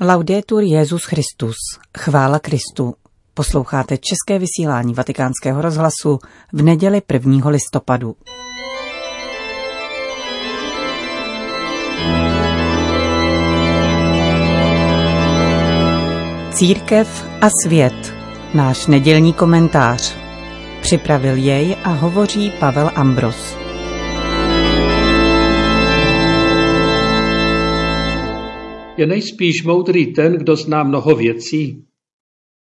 Laudetur Jezus Christus. Chvála Kristu. Posloucháte české vysílání Vatikánského rozhlasu v neděli 1. listopadu. Církev a svět. Náš nedělní komentář. Připravil jej a hovoří Pavel Ambros. Je nejspíš moudrý ten, kdo zná mnoho věcí.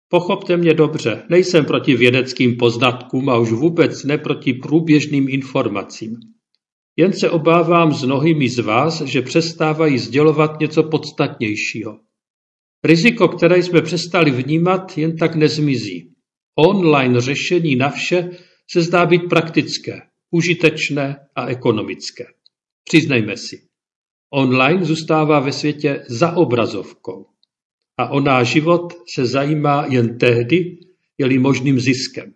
Pochopte mě dobře, nejsem proti vědeckým poznatkům a už vůbec ne proti průběžným informacím. Jen se obávám s mnohými z vás, že přestávají sdělovat něco podstatnějšího. Riziko, které jsme přestali vnímat, jen tak nezmizí. Online řešení na vše se zdá být praktické, užitečné a ekonomické. Přiznejme si. Online zůstává ve světě za obrazovkou a o náš život se zajímá jen tehdy, je-li možným ziskem.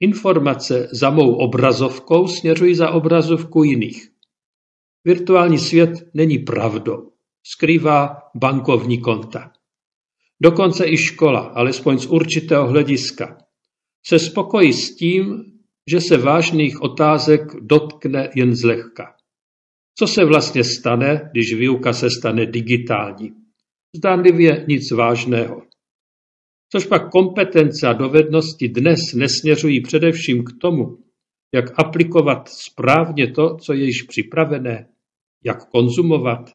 Informace za mou obrazovkou směřují za obrazovku jiných. Virtuální svět není pravdou, skrývá bankovní konta. Dokonce i škola, alespoň z určitého hlediska, se spokojí s tím, že se vážných otázek dotkne jen zlehka. Co se vlastně stane, když výuka se stane digitální? Zdánlivě nic vážného. Což pak kompetence a dovednosti dnes nesměřují především k tomu, jak aplikovat správně to, co je již připravené, jak konzumovat.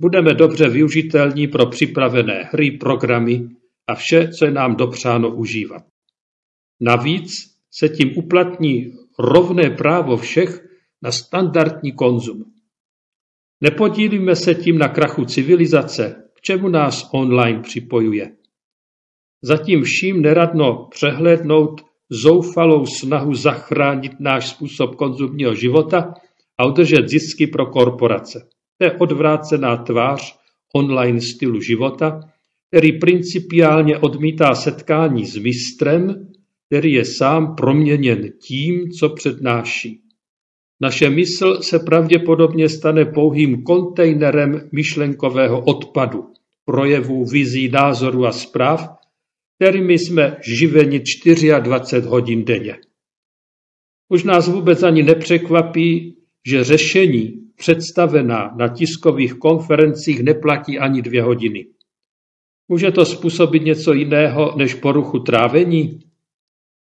Budeme dobře využitelní pro připravené hry, programy a vše, co je nám dopřáno užívat. Navíc se tím uplatní rovné právo všech na standardní konzum. Nepodílíme se tím na krachu civilizace, k čemu nás online připojuje. Zatím vším neradno přehlédnout zoufalou snahu zachránit náš způsob konzumního života a udržet zisky pro korporace. To je odvrácená tvář online stylu života, který principiálně odmítá setkání s mistrem, který je sám proměněn tím, co přednáší. Naše mysl se pravděpodobně stane pouhým kontejnerem myšlenkového odpadu, projevů, vizí, názorů a zpráv, kterými jsme živeni 24 hodin denně. Už nás vůbec ani nepřekvapí, že řešení představená na tiskových konferencích neplatí ani dvě hodiny. Může to způsobit něco jiného než poruchu trávení?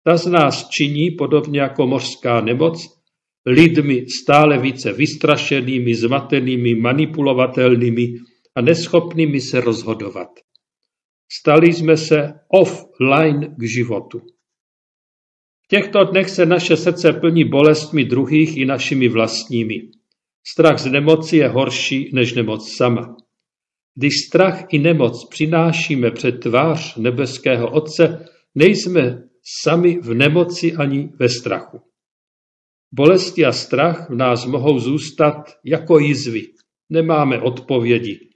Ta z nás činí, podobně jako mořská nemoc, lidmi stále více vystrašenými, zmatenými, manipulovatelnými a neschopnými se rozhodovat. Stali jsme se offline k životu. V těchto dnech se naše srdce plní bolestmi druhých i našimi vlastními. Strach z nemoci je horší než nemoc sama. Když strach i nemoc přinášíme před tvář nebeského Otce, nejsme sami v nemoci ani ve strachu. Bolesti a strach v nás mohou zůstat jako jizvy. Nemáme odpovědi.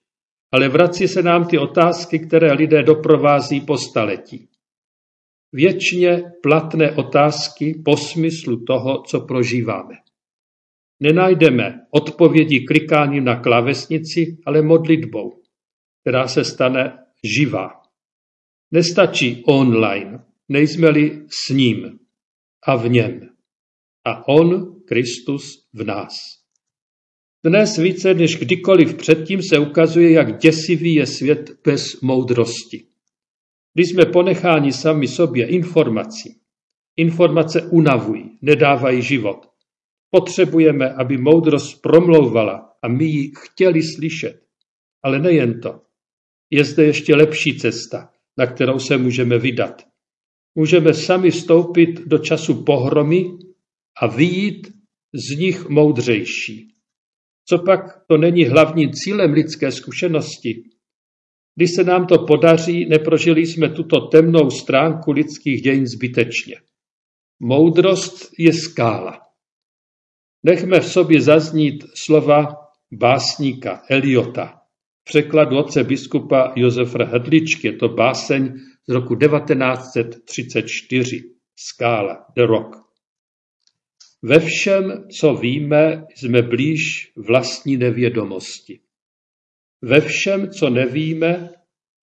Ale vrací se nám ty otázky, které lidé doprovází po staletí. Věčně platné otázky po smyslu toho, co prožíváme. Nenajdeme odpovědi klikáním na klávesnici, ale modlitbou, která se stane živá. Nestačí online, nejsme-li s ním a v něm a On, Kristus, v nás. Dnes více než kdykoliv předtím se ukazuje, jak děsivý je svět bez moudrosti. Když jsme ponecháni sami sobě informací, informace unavují, nedávají život. Potřebujeme, aby moudrost promlouvala a my ji chtěli slyšet. Ale nejen to. Je zde ještě lepší cesta, na kterou se můžeme vydat. Můžeme sami vstoupit do času pohromy a vyjít z nich moudřejší. Co pak to není hlavním cílem lidské zkušenosti? Když se nám to podaří, neprožili jsme tuto temnou stránku lidských dějin zbytečně. Moudrost je skála. Nechme v sobě zaznít slova básníka Eliota. V překladu otce biskupa Josefa Hedličky je to báseň z roku 1934. Skála, The Rock. Ve všem, co víme, jsme blíž vlastní nevědomosti. Ve všem, co nevíme,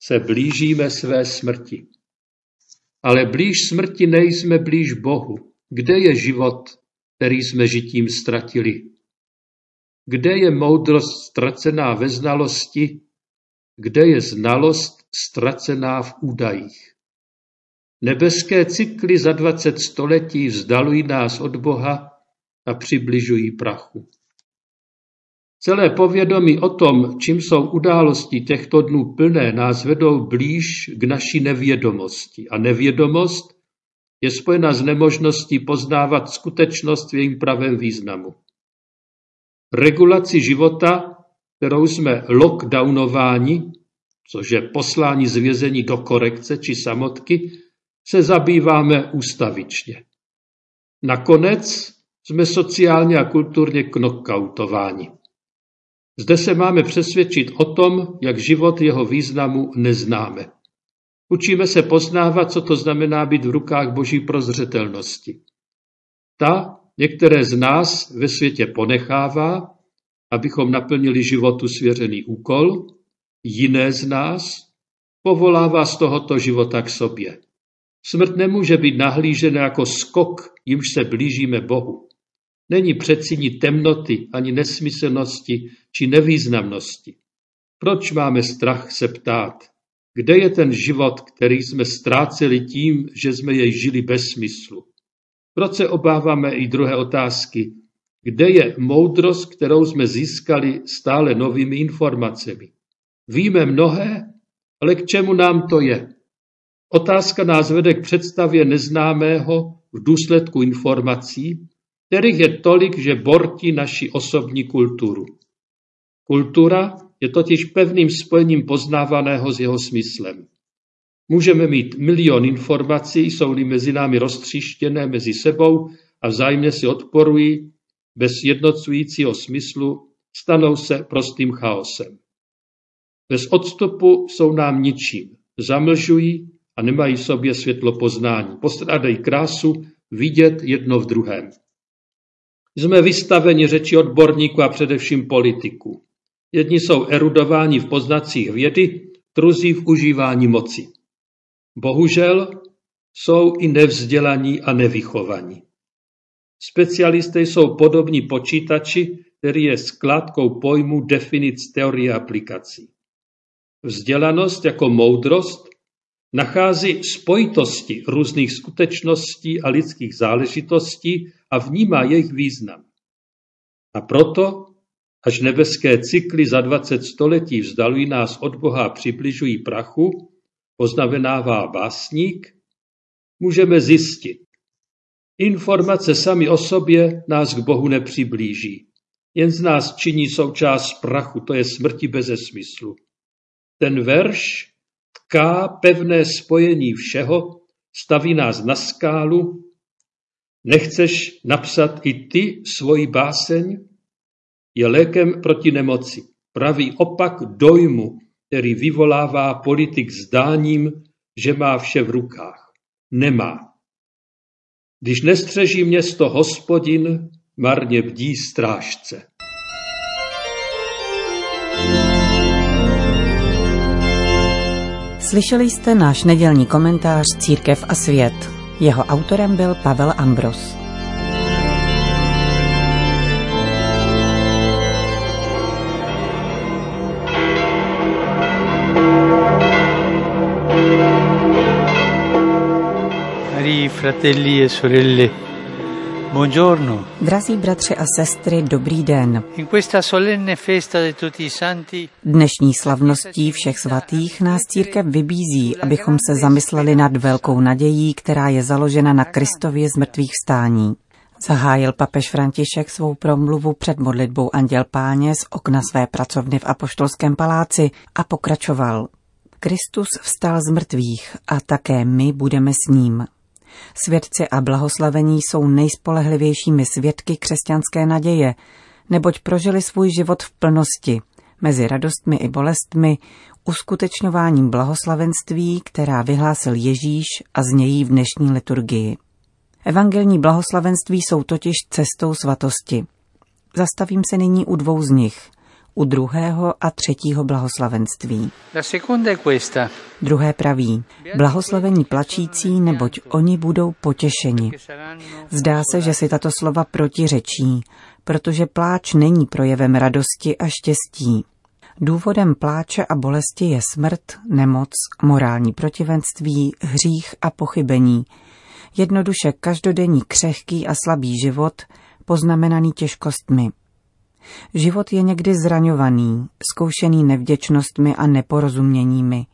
se blížíme své smrti. Ale blíž smrti nejsme blíž Bohu. Kde je život, který jsme žitím ztratili? Kde je moudrost ztracená ve znalosti? Kde je znalost ztracená v údajích? Nebeské cykly za dvacet století vzdalují nás od Boha a přibližují prachu. Celé povědomí o tom, čím jsou události těchto dnů plné, nás vedou blíž k naší nevědomosti. A nevědomost je spojena s nemožností poznávat skutečnost v jejím pravém významu. Regulaci života, kterou jsme lockdownováni, což je poslání zvězení do korekce či samotky, se zabýváme ústavičně. Nakonec jsme sociálně a kulturně knockoutováni. Zde se máme přesvědčit o tom, jak život jeho významu neznáme. Učíme se poznávat, co to znamená být v rukách boží prozřetelnosti. Ta některé z nás ve světě ponechává, abychom naplnili životu svěřený úkol, jiné z nás povolává z tohoto života k sobě. Smrt nemůže být nahlížena jako skok, jimž se blížíme Bohu. Není přeci temnoty, ani nesmyslnosti či nevýznamnosti. Proč máme strach se ptát? Kde je ten život, který jsme ztráceli tím, že jsme jej žili bez smyslu? Proč se obáváme i druhé otázky? Kde je moudrost, kterou jsme získali stále novými informacemi? Víme mnohé, ale k čemu nám to je? Otázka nás vede k představě neznámého v důsledku informací, kterých je tolik, že bortí naši osobní kulturu. Kultura je totiž pevným spojením poznávaného s jeho smyslem. Můžeme mít milion informací, jsou-li mezi námi roztříštěné mezi sebou a vzájemně si odporují, bez jednocujícího smyslu, stanou se prostým chaosem. Bez odstupu jsou nám ničím, zamlžují a nemají v sobě světlo poznání. Postrádají krásu vidět jedno v druhém. Jsme vystaveni řeči odborníků a především politiků. Jedni jsou erudováni v poznacích vědy, druzí v užívání moci. Bohužel jsou i nevzdělaní a nevychovaní. Specialisté jsou podobní počítači, který je skládkou pojmu definic teorie aplikací. Vzdělanost jako moudrost nachází spojitosti různých skutečností a lidských záležitostí a vnímá jejich význam. A proto, až nebeské cykly za dvacet století vzdalují nás od Boha a přibližují prachu, poznamenává básník, můžeme zjistit. Informace sami o sobě nás k Bohu nepřiblíží. Jen z nás činí součást prachu, to je smrti beze smyslu. Ten verš tká pevné spojení všeho, staví nás na skálu Nechceš napsat i ty svoji báseň? Je lékem proti nemoci. Pravý opak dojmu, který vyvolává politik zdáním, že má vše v rukách. Nemá. Když nestřeží město hospodin, marně bdí strážce. Slyšeli jste náš nedělní komentář Církev a svět. Jeho autorem byl Pavel Ambros. Cari fratelli e sorelle, Buongiorno. Drazí bratři a sestry, dobrý den. Dnešní slavností všech svatých nás církev vybízí, abychom se zamysleli nad velkou nadějí, která je založena na Kristově z mrtvých stání. Zahájil papež František svou promluvu před modlitbou Anděl Páně z okna své pracovny v Apoštolském paláci a pokračoval. Kristus vstal z mrtvých a také my budeme s ním. Svědci a blahoslavení jsou nejspolehlivějšími svědky křesťanské naděje, neboť prožili svůj život v plnosti, mezi radostmi i bolestmi, uskutečňováním blahoslavenství, která vyhlásil Ježíš a znějí v dnešní liturgii. Evangelní blahoslavenství jsou totiž cestou svatosti. Zastavím se nyní u dvou z nich. U druhého a třetího blahoslavenství. Druhé praví, blahoslavení plačící, neboť oni budou potěšeni. Zdá se, že si tato slova protiřečí, protože pláč není projevem radosti a štěstí. Důvodem pláče a bolesti je smrt, nemoc, morální protivenství, hřích a pochybení. Jednoduše každodenní křehký a slabý život, poznamenaný těžkostmi. Život je někdy zraňovaný, zkoušený nevděčnostmi a neporozuměními.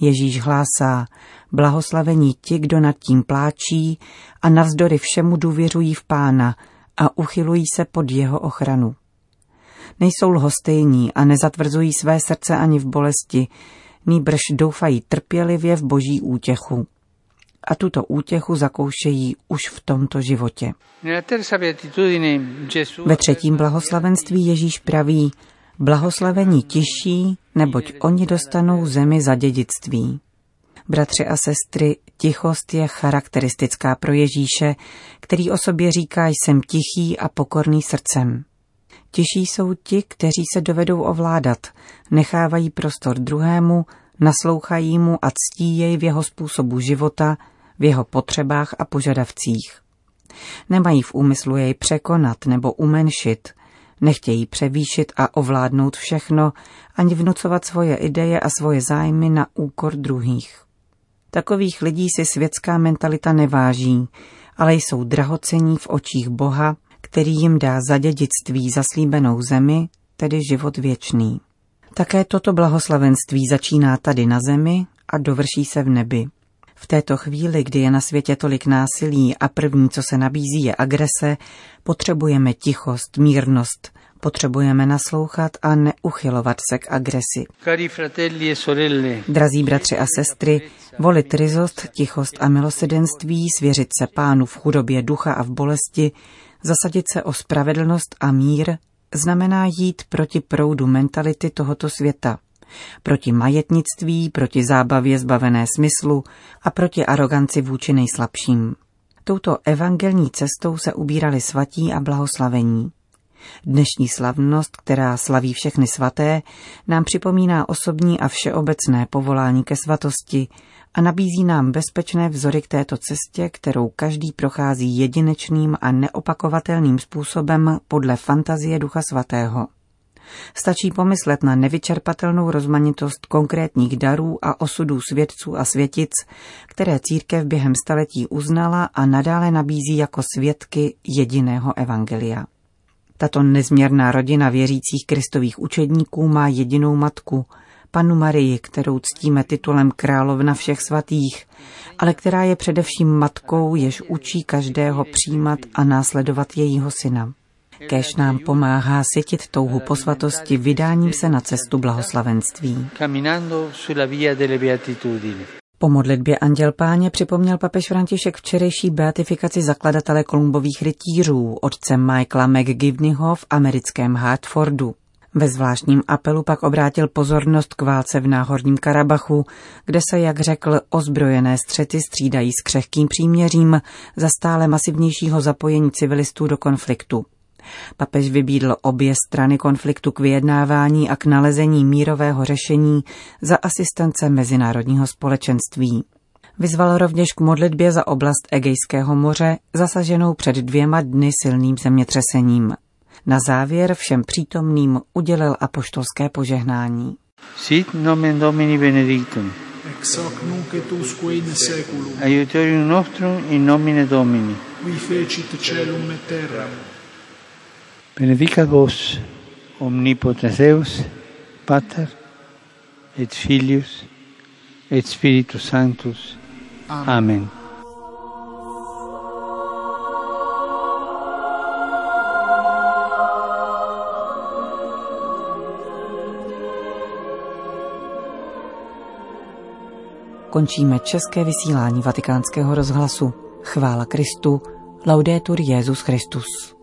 Ježíš hlásá, blahoslavení ti, kdo nad tím pláčí a navzdory všemu důvěřují v pána a uchylují se pod jeho ochranu. Nejsou lhostejní a nezatvrzují své srdce ani v bolesti, nýbrž doufají trpělivě v boží útěchu a tuto útěchu zakoušejí už v tomto životě. Ve třetím blahoslavenství Ježíš praví, blahoslavení tiší, neboť oni dostanou zemi za dědictví. Bratři a sestry, tichost je charakteristická pro Ježíše, který o sobě říká, jsem tichý a pokorný srdcem. Tiší jsou ti, kteří se dovedou ovládat, nechávají prostor druhému, naslouchají mu a ctí jej v jeho způsobu života, v jeho potřebách a požadavcích. Nemají v úmyslu jej překonat nebo umenšit, nechtějí převýšit a ovládnout všechno, ani vnucovat svoje ideje a svoje zájmy na úkor druhých. Takových lidí si světská mentalita neváží, ale jsou drahocení v očích Boha, který jim dá za dědictví zaslíbenou zemi, tedy život věčný. Také toto blahoslavenství začíná tady na zemi a dovrší se v nebi. V této chvíli, kdy je na světě tolik násilí a první, co se nabízí, je agrese, potřebujeme tichost, mírnost, potřebujeme naslouchat a neuchylovat se k agresi. E Drazí bratři a sestry, volit rizost, tichost a milosedenství, svěřit se pánu v chudobě ducha a v bolesti, zasadit se o spravedlnost a mír, znamená jít proti proudu mentality tohoto světa proti majetnictví, proti zábavě zbavené smyslu a proti aroganci vůči nejslabším. Touto evangelní cestou se ubírali svatí a blahoslavení. Dnešní slavnost, která slaví všechny svaté, nám připomíná osobní a všeobecné povolání ke svatosti a nabízí nám bezpečné vzory k této cestě, kterou každý prochází jedinečným a neopakovatelným způsobem podle fantazie Ducha Svatého. Stačí pomyslet na nevyčerpatelnou rozmanitost konkrétních darů a osudů svědců a světic, které církev během staletí uznala a nadále nabízí jako svědky jediného evangelia. Tato nezměrná rodina věřících kristových učedníků má jedinou matku, panu Marii, kterou ctíme titulem královna všech svatých, ale která je především matkou, jež učí každého přijímat a následovat jejího syna. Kéž nám pomáhá sytit touhu po svatosti vydáním se na cestu blahoslavenství. Po modlitbě Anděl Páně připomněl papež František včerejší beatifikaci zakladatele kolumbových rytířů, otce Michaela McGivneyho v americkém Hartfordu. Ve zvláštním apelu pak obrátil pozornost k válce v náhorním Karabachu, kde se, jak řekl, ozbrojené střety střídají s křehkým příměřím za stále masivnějšího zapojení civilistů do konfliktu. Papež vybídl obě strany konfliktu k vyjednávání a k nalezení mírového řešení za asistence mezinárodního společenství. Vyzval rovněž k modlitbě za oblast Egejského moře, zasaženou před dvěma dny silným zemětřesením. Na závěr všem přítomným udělil apoštolské požehnání. Sit nomen Domini benedictum. Ex hoc nunc et usque in seculum. Aiutorium nostrum in nomine Domini. Qui fecit celum et terra. Benedicat vos omnipotens Deus, Pater et Filius et Spiritus Sanctus. Amen. Amen. Končíme české vysílání vatikánského rozhlasu. Chvála Kristu. Laudetur Jezus Christus.